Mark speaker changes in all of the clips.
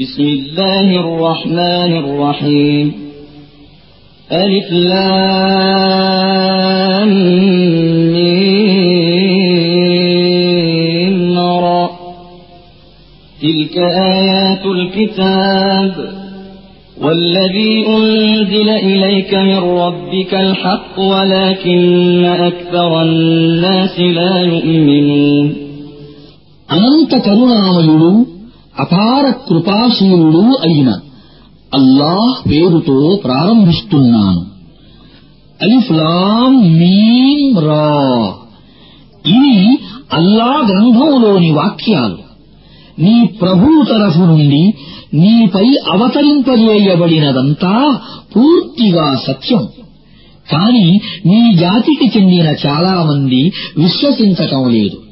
Speaker 1: بسم الله الرحمن الرحيم. ألف لام نرى تلك آيات الكتاب. والذي أنزل إليك من ربك الحق ولكن أكثر الناس لا يؤمنون.
Speaker 2: أنت كرنا అపార కృపాశీలుడు అయిన అల్లాహ్ పేరుతో ప్రారంభిస్తున్నాను. అలిఫ్లాం మీం రా. ఇవి అల్లా గ్రంథంలోని వాక్యాలు. నీ ప్రభువు తరఫు నుండి నీపై అవతరింపజేయబడినదంతా పూర్తిగా సత్యం. కాని నీ జాతికి చెందిన చాలా మంది విశ్వసించటం లేదు.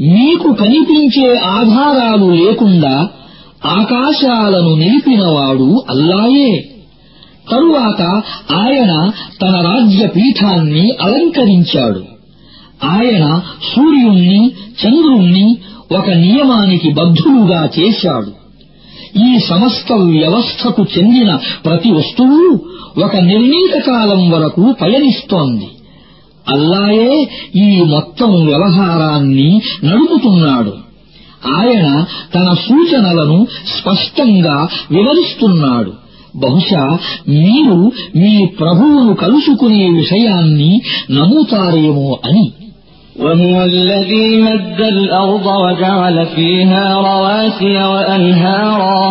Speaker 2: మీకు కనిపించే ఆధారాలు లేకుండా ఆకాశాలను నిలిపినవాడు అల్లాయే. తరువాత ఆయన తన రాజ్య పీఠాన్ని అలంకరించాడు. ఆయన సూర్యుణ్ణి చంద్రుణ్ణి ఒక నియమానికి బద్ధులుగా చేశాడు. ఈ సమస్త వ్యవస్థకు చెందిన ప్రతి వస్తువు ఒక నిర్ణీత కాలం వరకు పయనిస్తోంది. అల్లాయే ఈ మొత్తం వ్యవహారాన్ని నడుపుతున్నాడు ఆయన తన సూచనలను స్పష్టంగా వివరిస్తున్నాడు బహుశా మీరు మీ ప్రభువును కలుసుకునే విషయాన్ని నమ్ముతారేమో అని
Speaker 1: وهو الذي مد الأرض وجعل فيها رواسي وأنهارا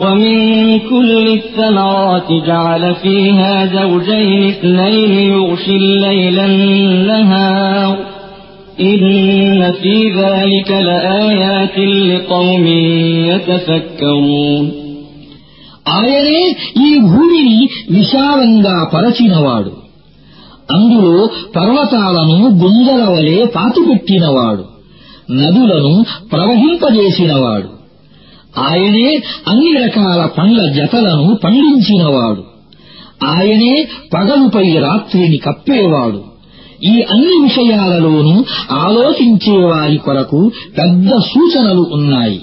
Speaker 1: ومن كل الثمرات جعل فيها زوجين اثنين يغشي الليل النهار إن في ذلك لآيات لقوم يتفكرون
Speaker 2: ఆయనే ఈ భూమిని విశాలంగా పరచినవాడు అందులో పర్వతాలను గుంజల వలె పాతిపెట్టినవాడు నదులను ప్రవహింపజేసినవాడు ఆయనే అన్ని రకాల పండ్ల జతలను పండించినవాడు. ఆయనే పగలుపై రాత్రిని కప్పేవాడు. ఈ అన్ని విషయాలలోనూ ఆలోచించేవారి కొరకు పెద్ద సూచనలు ఉన్నాయి.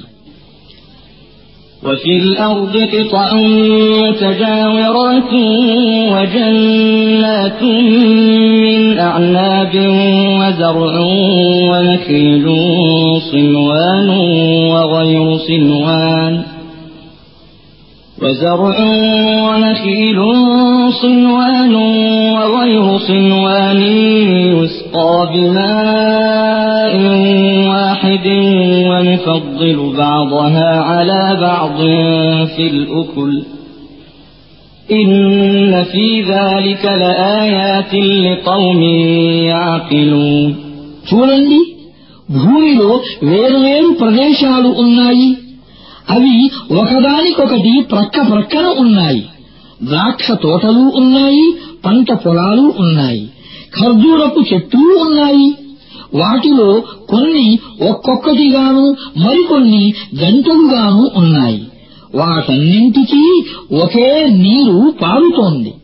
Speaker 1: وفي الأرض قطع متجاورات وجنات من أعناب وزرع ونخيل صنوان وغير صنوان وزرع ونخيل صنوان وغير صنوان يسقى بماء واحد ونفضل بعضها على بعض في الأكل إن في ذلك لآيات لقوم يعقلون
Speaker 2: చూడండి భూమిలో వేరువేరు ప్రదేశాలు ఉన్నాయి అవి ఒకదానికొకటి ప్రక్క ప్రక్కన ఉన్నాయి ద్రాక్ష తోటలు ఉన్నాయి పంట పొలాలు ఉన్నాయి ఖర్జూరపు చెట్లు ఉన్నాయి వాటిలో కొన్ని ఒక్కొక్కటిగాను మరికొన్ని గంటలుగాను ఉన్నాయి. వాటన్నింటికీ ఒకే నీరు పారుతోంది.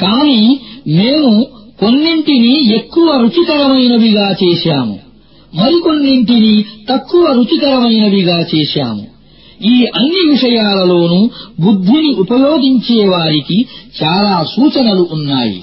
Speaker 2: కాని మేము కొన్నింటిని ఎక్కువ రుచికరమైనవిగా చేశాము. మరికొన్నింటిని తక్కువ రుచికరమైనవిగా చేశాము. ఈ అన్ని విషయాలలోనూ బుద్ధిని ఉపయోగించేవారికి చాలా సూచనలు ఉన్నాయి.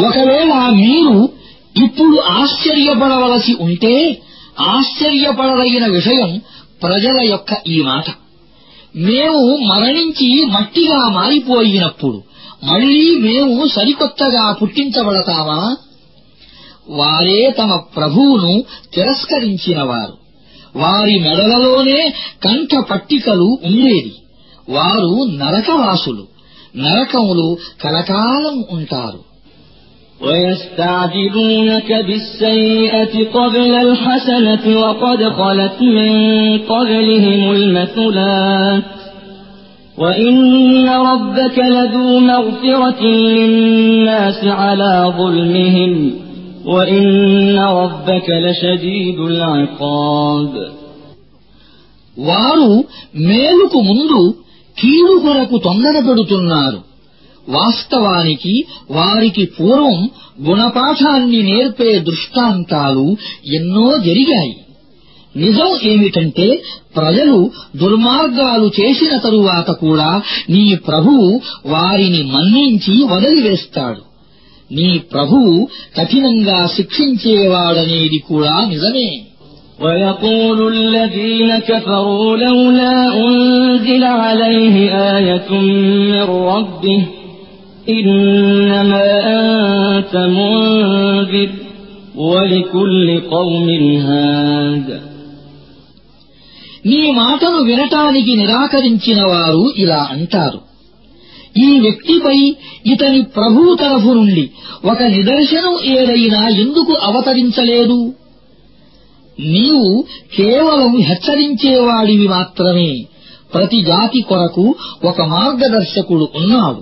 Speaker 2: ఒకవేళ మీరు ఇప్పుడు ఆశ్చర్యపడవలసి ఉంటే ఆశ్చర్యపడదగిన విషయం ప్రజల యొక్క ఈ మాట. మేము మరణించి మట్టిగా మారిపోయినప్పుడు మళ్ళీ మేము సరికొత్తగా పుట్టించబడతామా? వారే తమ ప్రభువును తిరస్కరించినవారు వారి మెడలలోనే కంఠ పట్టికలు ఉండేది. వారు నరకవాసులు. నరకములు కలకాలం ఉంటారు.
Speaker 1: ويستعجلونك بالسيئة قبل الحسنة وقد خلت من قبلهم المثلات وإن ربك لذو مغفرة للناس على ظلمهم وإن ربك لشديد العقاب
Speaker 2: వారు మేలుకు ముందు కీడు కొరకు తొందరపెడుతున్నారు వాస్తవానికి వారికి పూర్వం గుణపాఠాన్ని నేర్పే దృష్టాంతాలు ఎన్నో జరిగాయి నిజం ఏమిటంటే ప్రజలు దుర్మార్గాలు చేసిన తరువాత కూడా నీ ప్రభువు వారిని మన్నించి వదిలివేస్తాడు నీ ప్రభువు కఠినంగా శిక్షించేవాడనేది కూడా నిజమే
Speaker 1: ويقول الذين كفروا لولا أنزل عليه آية من ربه إنما أنت منذر ولكل قوم هاد
Speaker 2: నీ మాటను వినటానికి నిరాకరించిన వారు ఇలా అంటారు ఈ వ్యక్తిపై ఇతని ప్రభువు తరఫు నుండి ఒక నిదర్శనం ఏదైనా ఎందుకు అవతరించలేదు నీవు కేవలం హెచ్చరించేవాడివి మాత్రమే ప్రతి జాతి కొరకు ఒక మార్గదర్శకుడు ఉన్నాడు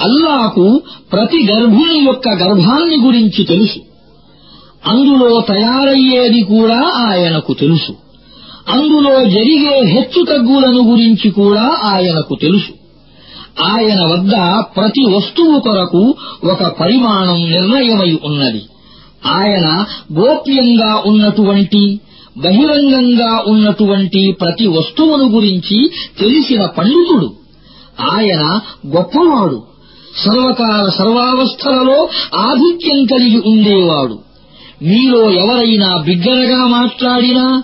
Speaker 2: అల్లాకు ప్రతి గర్భిణి యొక్క గర్భాన్ని గురించి తెలుసు. అందులో తయారయ్యేది కూడా ఆయనకు తెలుసు. అందులో జరిగే హెచ్చుతగ్గులను గురించి కూడా ఆయనకు తెలుసు. ఆయన వద్ద ప్రతి వస్తువు కొరకు ఒక పరిమాణం నిర్ణయమై ఉన్నది. ఆయన గోప్యంగా ఉన్నటువంటి బహిరంగంగా ఉన్నటువంటి ప్రతి వస్తువును గురించి తెలిసిన పండితుడు. ఆయన గొప్పవాడు. సర్వకాల సర్వావస్థలలో ఆధిక్యం కలిగి ఉండేవాడు. మీలో ఎవరైనా బిగ్గరగా మాట్లాడినా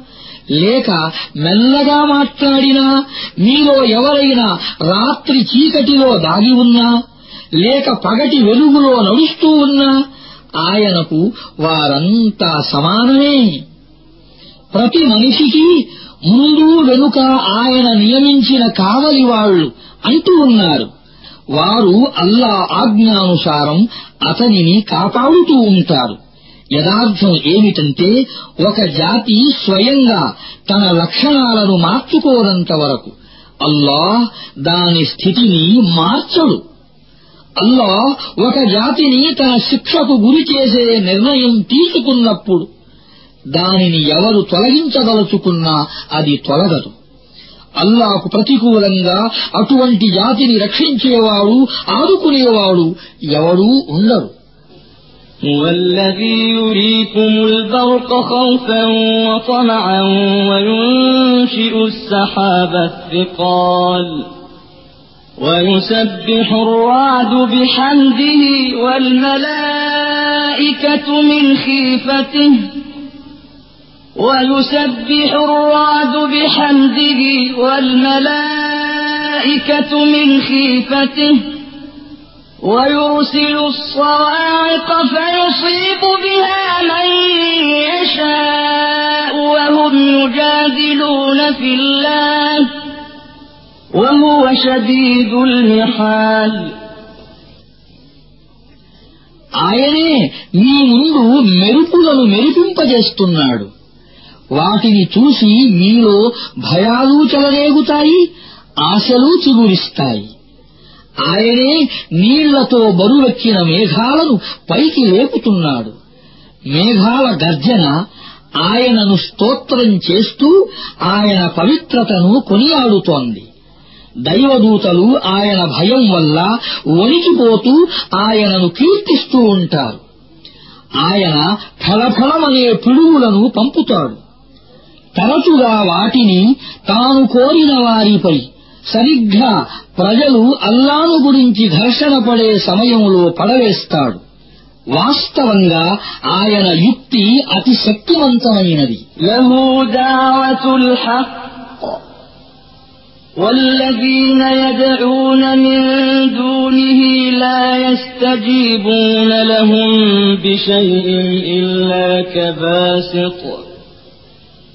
Speaker 2: లేక మెల్లగా మాట్లాడినా మీలో ఎవరైనా రాత్రి చీకటిలో దాగి ఉన్నా లేక పగటి వెలుగులో నడుస్తూ ఉన్నా ఆయనకు వారంతా సమానమే. ప్రతి మనిషికి ముందు వెనుక ఆయన నియమించిన కావలి వాళ్ళు అంటూ ఉన్నారు. వారు అల్లా ఆజ్ఞానుసారం అతనిని కాపాడుతూ ఉంటారు. యథార్థం ఏమిటంటే ఒక జాతి స్వయంగా తన లక్షణాలను మార్చుకోనంత వరకు అల్లాహ్ దాని స్థితిని మార్చడు. అల్లాహ్ ఒక జాతిని తన శిక్షకు గురి చేసే నిర్ణయం తీసుకున్నప్పుడు దానిని ఎవరు తొలగించదలుచుకున్నా అది తొలగదు. అల్లాకు ప్రతికూలంగా అటువంటి జాతిని రక్షించేవాడు ఆదుకునేవాడు ఎవడూ ఉండరు
Speaker 1: هو الذي يريكم البرق خوفا وطمعا وينشئ السحاب الثقال ويسبح الرعد بحمده والملائكة من خيفته ويسبح الرعد بحمده والملائكة من خيفته ويرسل الصواعق فيصيب بها من يشاء وهم يجادلون في الله وهو شديد المحال
Speaker 2: ఆయనే మీ ముందు మెరుపులను మెరిపింపజేస్తున్నాడు వాటిని చూసి మీలో భయాలు చెలరేగుతాయి ఆశలు చిగురిస్తాయి. ఆయనే నీళ్ళతో బరువెక్కిన మేఘాలను పైకి లేపుతున్నాడు. మేఘాల గర్జన ఆయనను స్తోత్రం చేస్తూ ఆయన పవిత్రతను కొనియాడుతోంది. దైవదూతలు ఆయన భయం వల్ల వణికిపోతూ ఆయనను కీర్తిస్తూ ఉంటారు. ఆయన ఫలఫలమనే పిడుగులను పంపుతాడు. తరచుగా వాటిని తాను కోరిన వారిపై సరిగ్గా ప్రజలు అల్లాను గురించి ఘర్షణ పడే సమయంలో పడవేస్తాడు వాస్తవంగా ఆయన యుక్తి అతి శక్తివంతమైనది
Speaker 1: له دعوة الحق والذين يدعون من دونه لا يستجيبون لهم بشيء إلا كباسط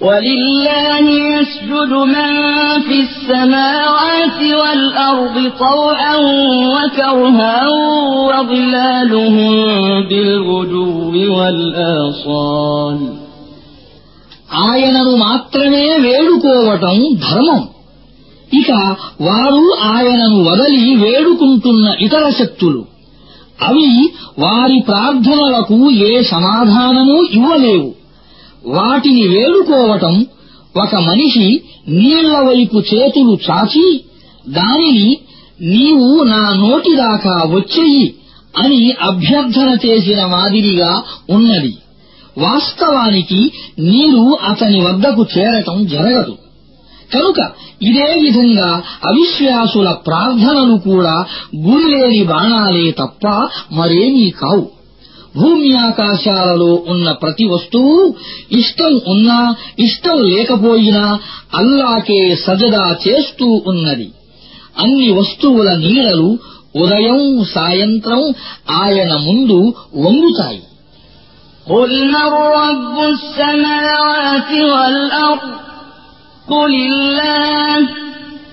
Speaker 1: ولله يسجد من في السماوات والأرض طوعا وكرها وظلالهم بالغدو والآصال
Speaker 2: ఆయనను మాత్రమే వేడుకోవటం ధర్మం ఇక వారు ఆయనను వదలి వేడుకుంటున్న ఇతర శక్తులు అవి వారి ప్రార్థనలకు ఏ సమాధానమూ ఇవ్వలేవు వాటిని వేడుకోవటం ఒక మనిషి నీళ్ళ వైపు చేతులు చాచి దానిని నీవు నా నోటిదాకా వచ్చెయ్యి అని అభ్యర్థన చేసిన మాదిరిగా ఉన్నది. వాస్తవానికి నీరు అతని వద్దకు చేరటం జరగదు. కనుక ఇదే విధంగా అవిశ్వాసుల ప్రార్థనలు కూడా గురిలేని బాణాలే తప్ప మరేమీ కావు. భూమి ఆకాశాలలో ఉన్న ప్రతి వస్తువు ఇష్టం ఉన్నా ఇష్టం లేకపోయినా అల్లాకే సజదా చేస్తూ ఉన్నది అన్ని వస్తువుల నీడలు ఉదయం సాయంత్రం ఆయన ముందు వంగుతాయి
Speaker 1: قل من رب السماوات والأرض قل الله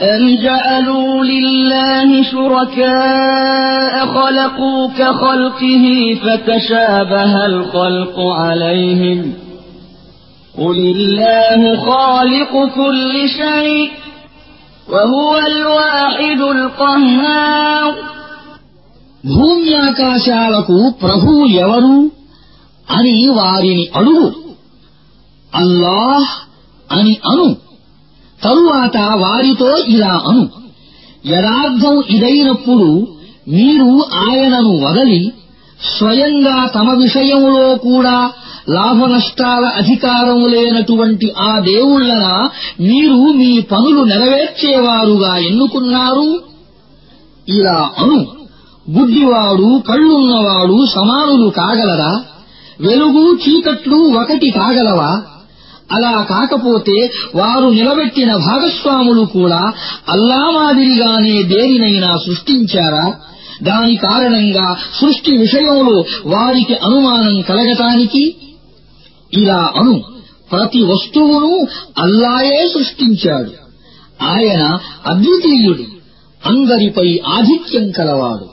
Speaker 1: أم جعلوا لله شركاء خلقوا كخلقه فتشابه الخلق عليهم قل الله خالق كل شيء وهو الواحد القهار
Speaker 2: భూమ్యాకాశాలకు ప్రభువు ఎవరు అని వారిని అడుగు అల్లాహ్ అని అను తరువాత వారితో ఇలా అను. యథార్థం ఇదైనప్పుడు మీరు ఆయనను వదలి స్వయంగా తమ విషయంలో కూడా లాభనష్టాల అధికారం లేనటువంటి ఆ దేవుళ్ళన మీరు మీ పనులు నెరవేర్చేవారుగా ఎన్నుకున్నారు? ఇలా అను. గుడ్డివాడు కళ్ళున్నవాడు సమానులు కాగలరా? వెలుగు చీకట్లు ఒకటి కాగలవా? అలా కాకపోతే వారు నిలబెట్టిన భాగస్వాములు కూడా అల్లా మాదిరిగానే దేనినైనా సృష్టించారా? దాని కారణంగా సృష్టి విషయంలో వారికి అనుమానం కలగటానికి? ఇలా అను. ప్రతి వస్తువును అల్లాయే సృష్టించాడు. ఆయన అద్వితీయుడు. అందరిపై ఆధిక్యం కలవాడు.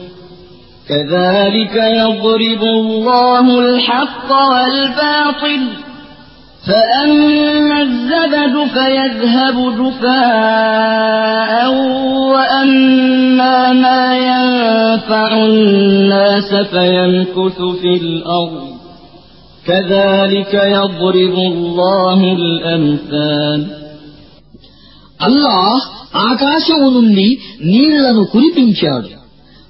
Speaker 1: كذلك يضرب الله الحق والباطل فأما الزبد فيذهب جفاء وأما ما ينفع الناس فيمكث في الأرض كذلك يضرب الله الأمثال
Speaker 2: అల్లాహ్ ఆకాశము నుండి నీళ్లను కురిపించాడు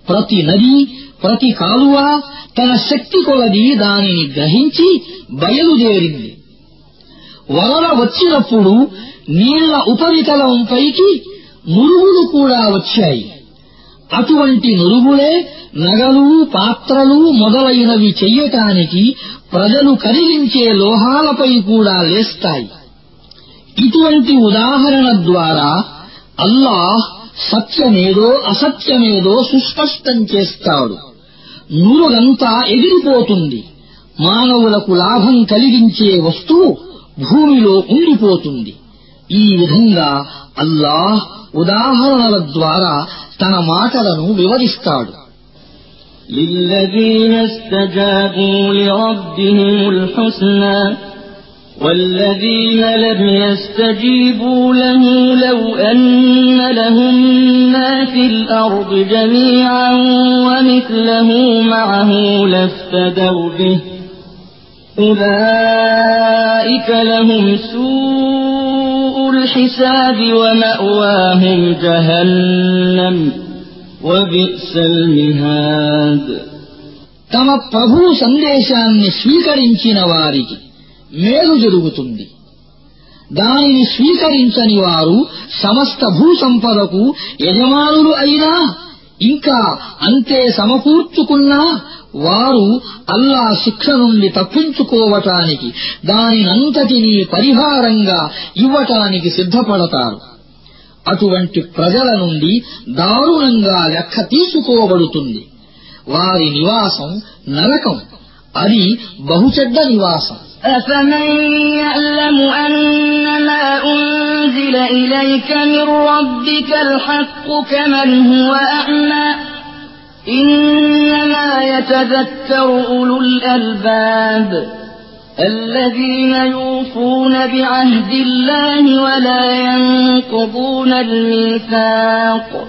Speaker 2: ప్రతి నది ప్రతి కాలువ తన శక్తి కొలది దానిని గ్రహించి బయలుదేరింది. వరద వచ్చినప్పుడు నీళ్ళ ఉపరితలంపైకి నురుగులు కూడా వచ్చాయి. అటువంటి నురుగులే నగలు పాత్రలు మొదలైనవి చెయ్యటానికి ప్రజలు కదిలించే లోహాలపై కూడా లేస్తాయి. ఇటువంటి ఉదాహరణ ద్వారా అల్లాహ్ సత్యమేదో అసత్యమేదో సుస్పష్టం చేస్తాడు నురుగంతా ఎగిరిపోతుంది మానవులకు లాభం కలిగించే వస్తువు భూమిలో ఉండిపోతుంది ఈ విధంగా అల్లాహ్ ఉదాహరణల ద్వారా తన మాటలను వివరిస్తాడు
Speaker 1: للذين استجابوا لربهم الحسنى والذين لم يستجيبوا له لو أن لهم ما في الأرض جميعا ومثله معه لافتدوا به أولئك لهم سوء الحساب ومأواهم جهنم وبئس المهاد
Speaker 2: తమ ప్రభు సందేశాన్ని స్వీకరించిన వారికి మేలు జరుగుతుంది. దానిని స్వీకరించని వారు సమస్త భూసంపదకు యజమానులు అయినా ఇంకా అంతే సమకూర్చుకున్నా వారు అల్లా శిక్ష నుండి తప్పించుకోవటానికి దానినంతటినీ పరిహారంగా ఇవ్వటానికి సిద్ధపడతారు. అటువంటి ప్రజల నుండి దారుణంగా లెక్క తీసుకోబడుతుంది. వారి నివాసం నరకం. అది బహుచెడ్డ నివాసం
Speaker 1: أفمن يعلم أنما أنزل إليك من ربك الحق كمن هو أعمى إنما يتذكر أولو الألباب الذين يوفون بعهد الله ولا ينقضون الميثاق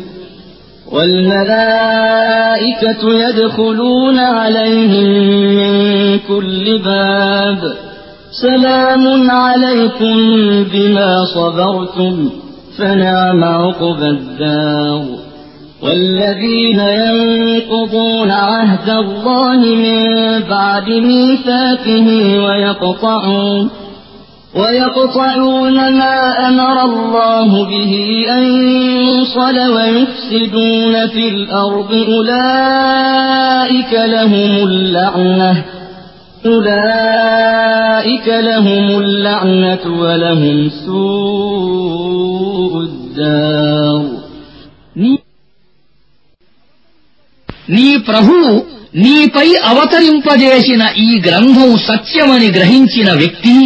Speaker 1: والملائكة يدخلون عليهم من كل باب. سلام عليكم بما صبرتم فنعم عقبى الدار. والذين ينقضون عهد الله من بعد ميثاقه ويقطعون ويقطعون ما أمر الله به أن يوصل ويفسدون في الأرض أولئك لهم اللعنة أولئك لهم اللعنة ولهم سوء الدار
Speaker 2: నీ ప్రభువు నీపై అవతరింపజేసిన ఈ గ్రంథం సత్యమని గ్రహించిన వ్యక్తి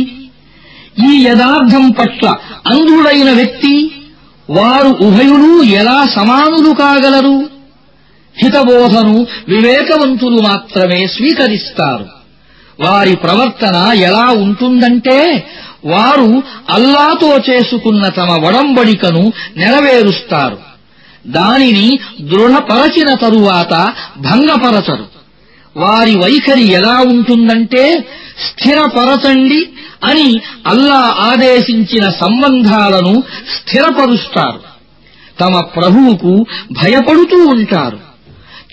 Speaker 2: ఈ యథార్థం పట్ల అంధుడైన వ్యక్తి వారు ఉభయులు ఎలా సమానులు కాగలరు? హితబోధను వివేకవంతులు మాత్రమే స్వీకరిస్తారు. వారి ప్రవర్తన ఎలా ఉంటుందంటే వారు అల్లాతో చేసుకున్న తమ ఒడంబడికను నెరవేరుస్తారు. దానిని దృఢపరచిన తరువాత భంగపరచరు. వారి వైఖరి ఎలా ఉంటుందంటే స్థిరపరచండి అని అల్లా ఆదేశించిన సంబంధాలను స్థిరపరుస్తారు. తమ ప్రభువుకు భయపడుతూ ఉంటారు.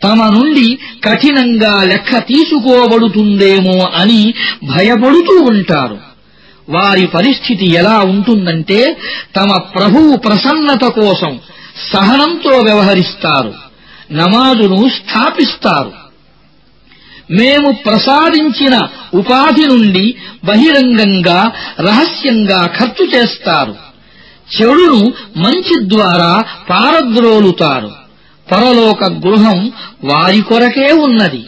Speaker 2: తమ నుండి కఠినంగా లెక్క తీసుకోబడుతుందేమో అని భయపడుతూ ఉంటారు. వారి పరిస్థితి ఎలా ఉంటుందంటే తమ ప్రభువు ప్రసన్నత కోసం సహనంతో వ్యవహరిస్తారు. నమాజును స్థాపిస్తారు. మేము ప్రసాదించిన ఉపాధి నుండి బహిరంగంగా రహస్యంగా ఖర్చు చేస్తారు. చెడును మంచి ద్వారా పారద్రోలుతారు. పరలోక గృహం వారి కొరకే ఉన్నది.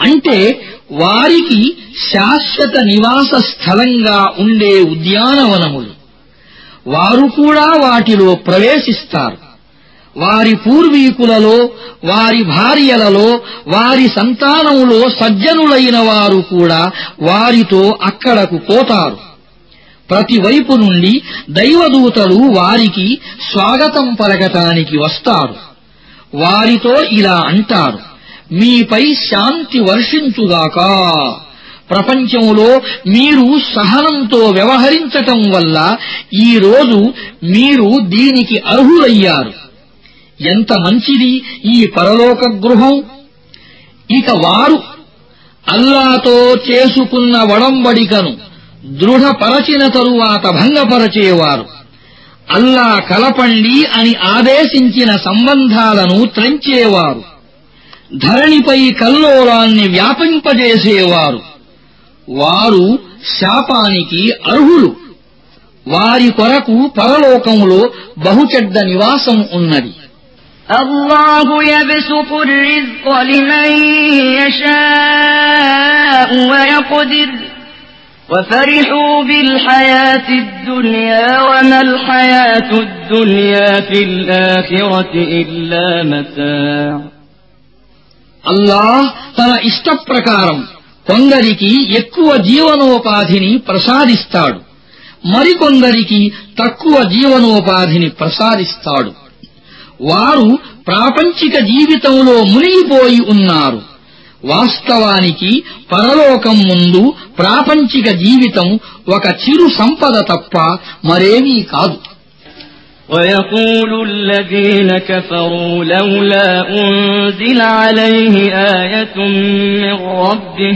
Speaker 2: అంటే వారికి శాశ్వత నివాస స్థలంగా ఉండే ఉద్యానవనములు. వారు కూడా వాటిలో ప్రవేశిస్తారు. వారి పూర్వీకులలో వారి భార్యలలో వారి సంతానములో సజ్జనులైన వారు కూడా వారితో అక్కడకు పోతారు. ప్రతివైపు నుండి దైవదూతలు వారికి స్వాగతం పలకటానికి వస్తారు. వారితో ఇలా అంటారు మీపై శాంతి వర్షించుగాక. ప్రపంచంలో మీరు సహనంతో వ్యవహరించటం వల్ల ఈరోజు మీరు దీనికి అర్హులయ్యారు. ఎంత మంచిది ఈ పరలోక గృహం ఇక వారు అల్లాతో చేసుకున్న వడంబడికను దృఢపరచిన తరువాత భంగపరచేవారు. అల్లా కలపండి అని ఆదేశించిన సంబంధాలను త్రంచేవారు. ధరణిపై కల్లోలాన్ని వ్యాపింపజేసేవారు. వారు శాపానికి అర్హులు. వారి కొరకు పరలోకంలో బహుచెడ్డ నివాసం ఉన్నది.
Speaker 1: الله يبسط الرزق لمن يشاء ويقدر وفرحوا بالحياة الدنيا وما الحياة الدنيا في الآخرة إلا متاع
Speaker 2: అల్లాహ్ తన ఇష్టప్రకారం కొందరికి ఎక్కువ జీవనోపాధిని ప్రసాదిస్తాడు మరికొందరికి తక్కువ జీవనోపాధిని ప్రసాదిస్తాడు వారు ప్రాపంచిక జీవితంలో మునిగిపోయి ఉన్నారు వాస్తవానికి పరలోకం ముందు ప్రాపంచిక జీవితం ఒక చిరు సంపద తప్ప మరేమీ కాదు
Speaker 1: ويقول الذين كفروا لولا أنزل عليه آية من ربه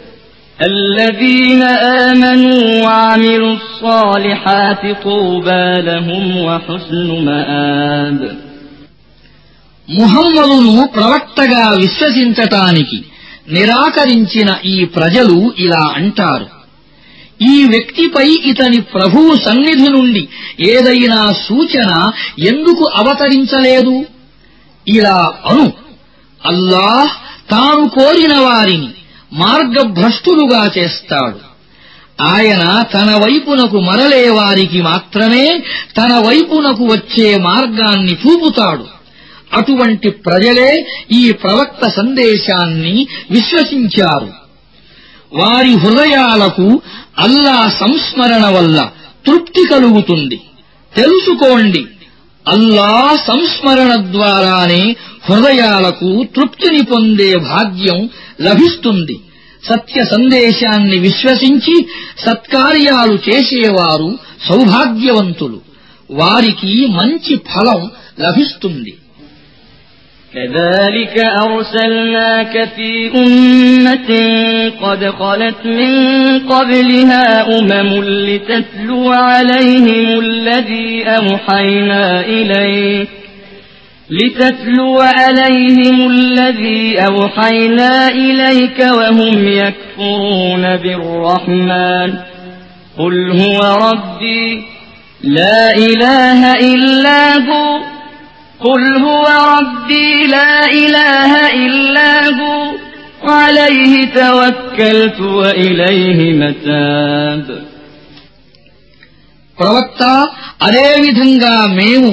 Speaker 1: الذين آمنوا وعملوا الصالحات طوبى لهم وحسن مآب
Speaker 2: ముహమ్మదును ప్రవక్తగా విశ్వసించటానికి నిరాకరించిన ఈ ప్రజలు ఇలా అంటారు ఈ వ్యక్తిపై ఇతని ప్రభువు సన్నిధి నుండి ఏదైనా సూచన ఎందుకు అవతరించలేదు ఇలా అను అల్లాహ్ తాను కోరిన వారిని మార్గభ్రష్టులుగా చేస్తాడు. ఆయన తన వైపునకు మరలే వారికి మాత్రమే తన వైపునకు వచ్చే మార్గాన్ని చూపుతాడు. అటువంటి ప్రజలే ఈ ప్రవక్త సందేశాన్ని విశ్వసించారు. వారి హృదయాలకు అల్లా సంస్మరణ వల్ల తృప్తి కలుగుతుంది. తెలుసుకోండి అల్లా సంస్మరణ ద్వారానే హృదయాలకు తృప్తిని పొందే భాగ్యం లభిస్తుంది సత్య సందేశాన్ని విశ్వసించి సత్కార్యాలు చేసేవారు సౌభాగ్యవంతులు వారికి మంచి ఫలం లభిస్తుంది
Speaker 1: كذلك أرسلناك في أمة قد خلت من قبلها أمم لتتلو عليهم الذي أوحينا إليك لتتلو عليهم الذي أوحينا إليك وهم يكفرون بالرحمن قل هو ربي لا إله إلا هو قل هو ربي لا إله إلا هو عليه توكلت وإليه متاب
Speaker 2: ప్రవక్త అదేవిధంగా మేము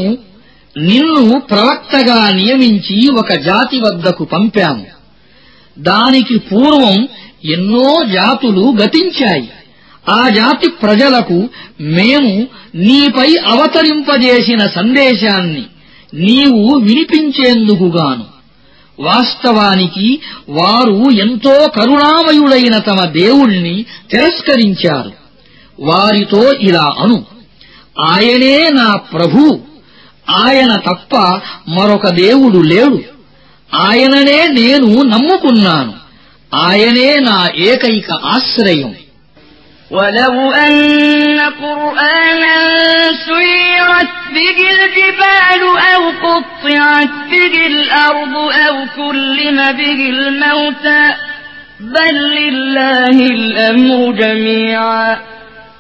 Speaker 2: నిన్ను ప్రవక్తగా నియమించి ఒక జాతి వద్దకు పంపాము. దానికి పూర్వం ఎన్నో జాతులు గతించాయి. ఆ జాతి ప్రజలకు మేము నీపై అవతరింపజేసిన సందేశాన్ని నీవు వినిపించేందుకుగాను. వాస్తవానికి వారు ఎంతో కరుణామయుడైన తమ దేవుణ్ణి తిరస్కరించారు. వారితో ఇలా అను ఆయనే నా ప్రభు ఆయన తప్ప మరొక దేవుడు లేడు ఆయననే నేను నమ్ముకున్నాను ఆయనే నా ఏకైక ఆశ్రయం
Speaker 1: ولو أن قرآنا سيرت به الجبال أو قطعت به الأرض أو كلم به الموتى بل لله الأمر جميعا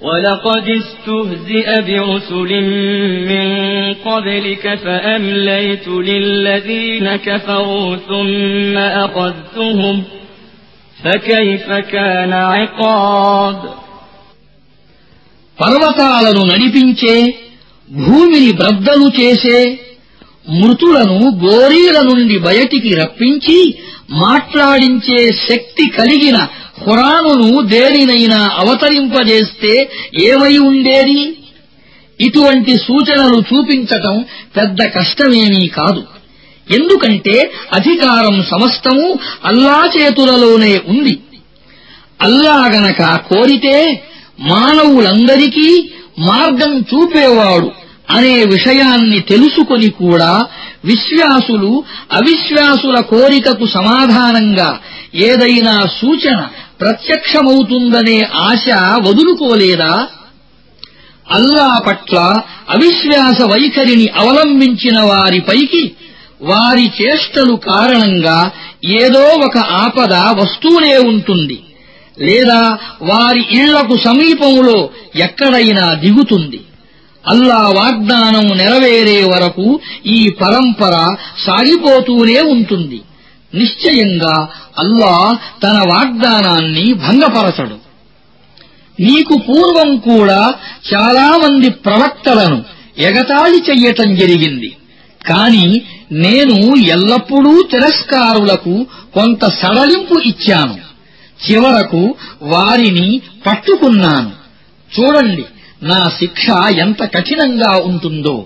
Speaker 1: ولقد استهزئ برسل من قبلك فأمليت للذين كفروا ثم أخذتهم فكيف كان عقاب
Speaker 2: పర్వతాలను నడిపించే భూమిని బ్రద్దలు చేసే మృతులను గోరీల నుండి బయటికి రప్పించి మాట్లాడించే శక్తి కలిగిన ఖురానును దేనినైనా అవతరింపజేస్తే ఏమై ఉండేది? ఇటువంటి సూచనలు చూపించటం పెద్ద కష్టమేమీ కాదు. ఎందుకంటే అధికారం సమస్తము అల్లా చేతులలోనే ఉంది. అల్లా గనక కోరితే మానవులందరికీ మార్గం చూపేవాడు అనే విషయాన్ని తెలుసుకొని కూడా విశ్వాసులు అవిశ్వాసుల కోరికకు సమాధానంగా ఏదైనా సూచన ప్రత్యక్షమవుతుందనే ఆశ వదులుకోలేదా? అల్లా పట్ల అవిశ్వాస వైఖరిని అవలంబించిన వారిపైకి వారి చేష్టలు కారణంగా ఏదో ఒక ఆపద వస్తూనే ఉంటుంది. లేదా వారి ఇళ్ళకు సమీపంలో ఎక్కడైనా దిగుతుంది. అల్లా వాగ్దానం నెరవేరే వరకు ఈ పరంపర సాగిపోతూనే ఉంటుంది. నిశ్చయంగా అల్లా తన వాగ్దానాన్ని భంగపరచడు. నీకు పూర్వం కూడా చాలామంది ప్రవక్తలను ఎగతాళి చెయ్యటం జరిగింది. కాని నేను ఎల్లప్పుడూ తిరస్కారులకు కొంత సడలింపు ఇచ్చాను. చివరకు వారిని పట్టుకున్నాను. చూడండి నా శిక్ష ఎంత కఠినంగా ఉంటుందో.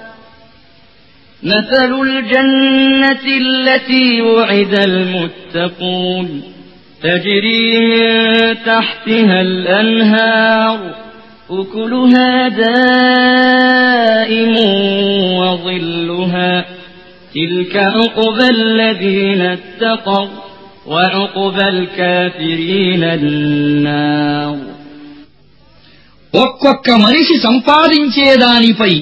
Speaker 1: مثل الجنة التي وعد المتقون تجري من تحتها الأنهار أكلها دائم وظلها تلك عقبى الذين اتقوا وعقبى الكافرين النار
Speaker 2: ఒక్కొక్క మనిషి సంపాదించేదానిపై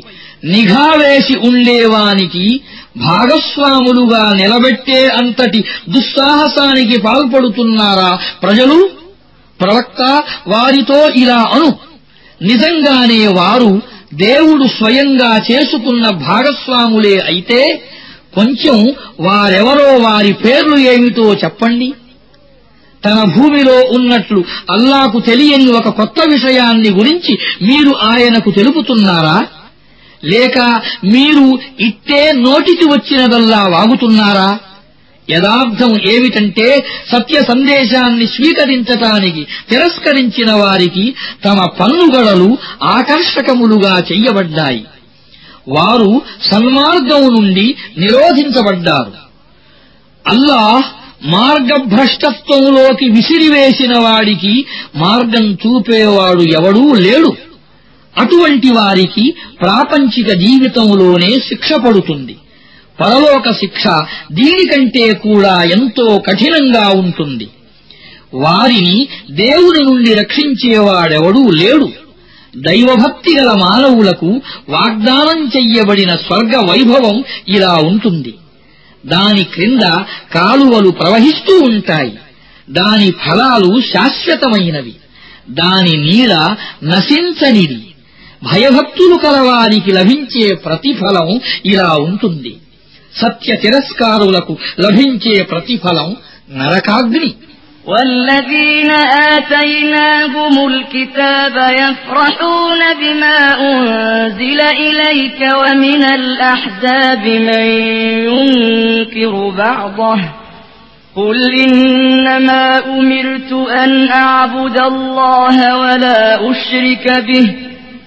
Speaker 2: నిఘా వేసి ఉండేవానికి భాగస్వాములుగా నిలబెట్టే అంతటి దుస్సాహసానికి పాల్పడుతున్నారా ప్రజలు? ప్రవక్త వారితో ఇలా అను. నిజంగానే వారు దేవుడు స్వయంగా చేసుకున్న భాగస్వాములే అయితే కొంచెం వారెవరో వారి పేర్లు ఏమిటో చెప్పండి. తన భూమిలో ఉన్నట్లు అల్లాకు తెలియని ఒక కొత్త విషయాన్ని గురించి మీరు ఆయనకు తెలుపుతున్నారా? లేక మీరు ఇట్టే నోటికి వచ్చినదల్లా వాగుతున్నారా? యథార్థం ఏమిటంటే సత్య సందేశాన్ని స్వీకరించటానికి తిరస్కరించిన వారికి తమ పన్నుగడలు ఆకర్షకములుగా చెయ్యబడ్డాయి. వారు సన్మార్గం నుండి నిరోధించబడ్డారు. అల్లాహ్ మార్గభ్రష్టత్వంలోకి విసిరివేసిన వాడికి మార్గం చూపేవాడు ఎవడూ లేడు. అటువంటి వారికి ప్రాపంచిక జీవితంలోనే శిక్ష పడుతుంది. పరలోక శిక్ష దీనికంటే కూడా ఎంతో కఠినంగా ఉంటుంది. వారిని దేవుని నుండి రక్షించేవాడెవడూ లేడు. దైవభక్తి గల మానవులకు వాగ్దానం చెయ్యబడిన స్వర్గ వైభవం ఇలా ఉంటుంది. దాని క్రింద కాలువలు ప్రవహిస్తూ ఉంటాయి. దాని ఫలాలు శాశ్వతమైనవి. దాని నీడ నశించనిది. భయభక్తులు కలవారికి లభించే ప్రతిఫలం ఇలా ఉంటుంది సత్య తిరస్కారులకు లభించే ప్రతిఫలం నరకాగ్ని
Speaker 1: والذين آتيناهم الكتاب يفرحون بما أنزل إليك ومن الأحزاب من ينكر بعضه قل إنما أمرت أن أعبد الله ولا أشرك به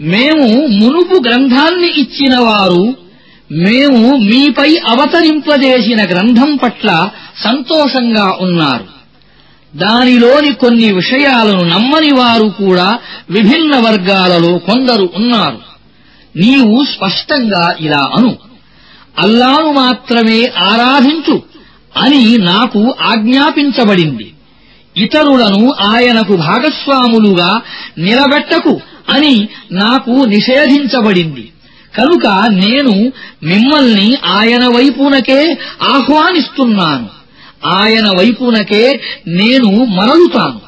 Speaker 2: మేము మునుపు గ్రంథాన్ని ఇచ్చినవారు మేము మీపై అవతరింపజేసిన గ్రంథం పట్ల సంతోషంగా ఉన్నారు. దానిలోని కొన్ని విషయాలను నమ్మని వారు కూడా విభిన్న వర్గాలలో కొందరు ఉన్నారు. నీవు స్పష్టంగా ఇలా అను. అల్లాను మాత్రమే ఆరాధించు అని నాకు ఆజ్ఞాపించబడింది. ఇతరులను ఆయనకు భాగస్వాములుగా నిలబెట్టకు. అని నాకు నిషేధించబడింది. కనుక నేను మిమ్మల్ని ఆయన వైపునకే ఆహ్వానిస్తున్నాను. ఆయన వైపునకే నేను మరలుతాను.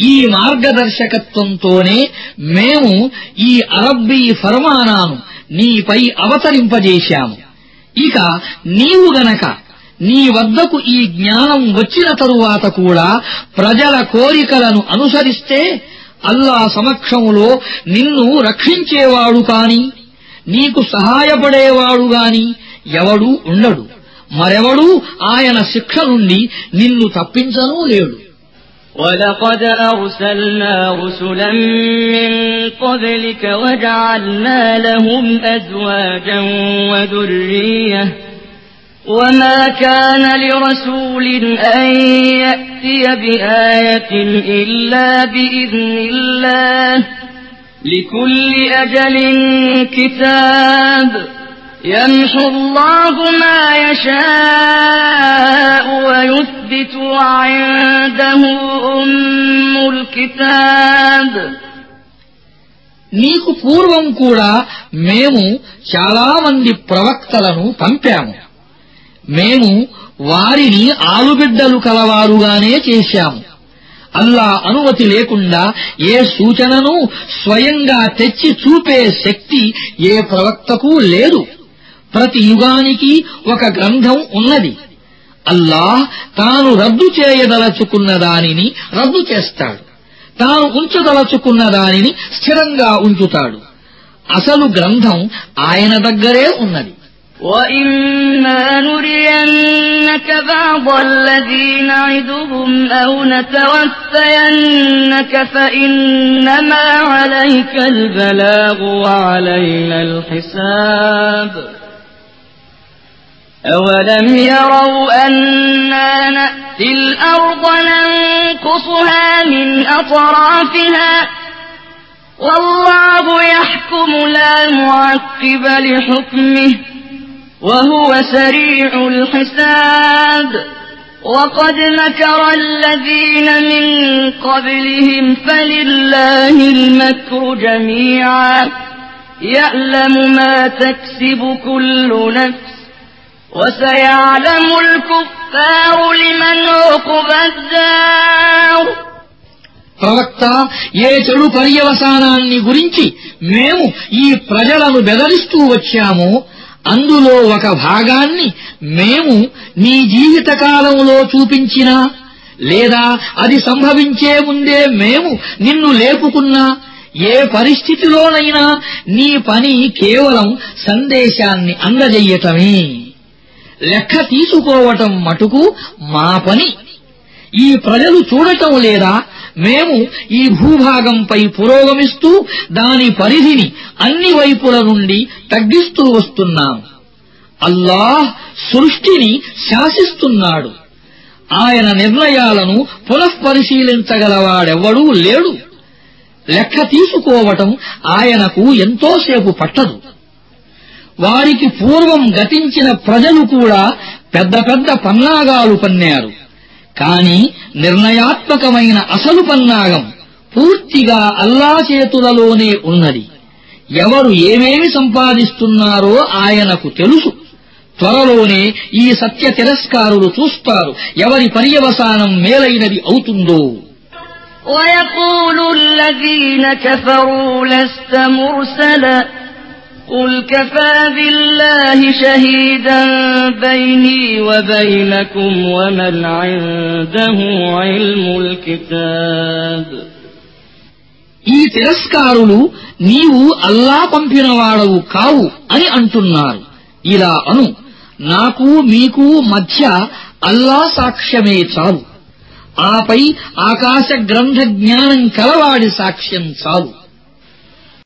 Speaker 2: ఈ మార్గదర్శకత్వంతోనే మేము ఈ అరబ్బీ ఫర్మానాను నీపై అవతరింపజేశాము. ఇక నీవు గనక నీ వద్దకు ఈ జ్ఞానం వచ్చిన తరువాత కూడా ప్రజల కోరికలను అనుసరిస్తే అల్లా సమక్షములో నిన్ను రక్షించేవాడు కాని నీకు సహాయపడేవాడు గాని ఎవడూ ఉండడు మరెవడూ ఆయన శిక్ష నుండి నిన్ను తప్పించనూ లేడు
Speaker 1: ولقد أرسلنا رسلا من قبلك وجعلنا لهم أزواجا وذرية وما كان لرسول أن يأتي بآية إلا بإذن الله لكل أجل كتاب يمحو الله ما يشاء ويثبت وعنده أم الكتاب
Speaker 2: నీకు పూర్వం కూడా మేము చాలా మంది ప్రవక్తలను పంపాము మేము వారిని ఆలుబిడ్డలు కలవారుగానే చేశాము. అల్లా అనుమతి లేకుండా ఏ సూచనను స్వయంగా తెచ్చి చూపే శక్తి ఏ ప్రవక్తకు లేదు. ప్రతి యుగానికి ఒక గ్రంథం ఉన్నది. అల్లాహ్ తాను రద్దు చేయదలచుకున్న దానిని రద్దు చేస్తాడు. తాను ఉంచదలచుకున్న దానిని స్థిరంగా ఉంచుతాడు. అసలు గ్రంథం ఆయన దగ్గరే ఉన్నది.
Speaker 1: وَإِمَّا نُرِيَنَّكَ بَعْضَ الَّذِي نَعِدُهُمْ أَوْ نَتَوَفَّيَنَّكَ فَإِنَّمَا عَلَيْكَ الْبَلَاغُ وَعَلَيْنَا الْحِسَابُ أَوَلَمْ يَرَوْا أَنَّا نَأْتِي الْأَرْضَ نَنقُصُهَا مِنْ أَطْرَافِهَا وَاللَّهُ يَحْكُمُ لَا مُعَقِّبَ لِحُكْمِهِ وهو سريع الحساب وقد مكر الذين من قبلهم فلله المكر جميعا يعلم ما تكسب كل نفس وسيعلم الكفار لمن عقب الدار
Speaker 2: ప్రవక్త ఏ చెడు పర్యవసానాన్ని గురించి మేము ఈ ప్రజలను బెదరిస్తూ వచ్చామో అందులో ఒక భాగాన్ని మేము నీ జీవితకాలంలో చూపించినా లేదా అది సంభవించే ముందే మేము నిన్ను లేపుకున్నా ఏ పరిస్థితిలోనైనా నీ పని కేవలం సందేశాన్ని అందజెయ్యటమే లెక్క తీసుకోవటం మటుకు మా పని. ఈ ప్రజలు చూడటం లేదా? మేము ఈ భూభాగంపై పురోగమిస్తూ దాని పరిధిని అన్ని వైపుల నుండి తగ్గిస్తూ వస్తున్నాం. అల్లాహ్ సృష్టిని శాసిస్తున్నాడు. ఆయన నిర్ణయాలను పునఃపరిశీలించగలవాడెవ్వడూ లేడు. లెక్క తీసుకోవటం ఆయనకు ఎంతోసేపు పట్టదు. వారికి పూర్వం గతించిన ప్రజలు కూడా పెద్ద పెద్ద పన్నాగాలు పన్నారు. కాని నిర్ణయాత్మకమైన అసలు పన్నాగం పూర్తిగా అల్లా చేతులలోనే ఉన్నది ఎవరు ఏమేమి సంపాదిస్తున్నారో ఆయనకు తెలుసు త్వరలోనే ఈ సత్య తిరస్కారులు చూస్తారు ఎవరి పర్యవసానం మేలైనది అవుతుందో
Speaker 1: ويقول الذين كفروا لست مرسلا قل كفى بالله شهيدا بيني وبينكم ومن عنده علم الكتاب
Speaker 2: ఈ తిరస్కారులు నీవు అల్లా పంపినవాడవు కావు అని అంటున్నారు ఇలా అను నాకు మీకు మధ్య అల్లా సాక్ష్యమే చాలు ఆపై ఆకాశ గ్రంథ జ్ఞానం కలవాడి సాక్ష్యం చాలు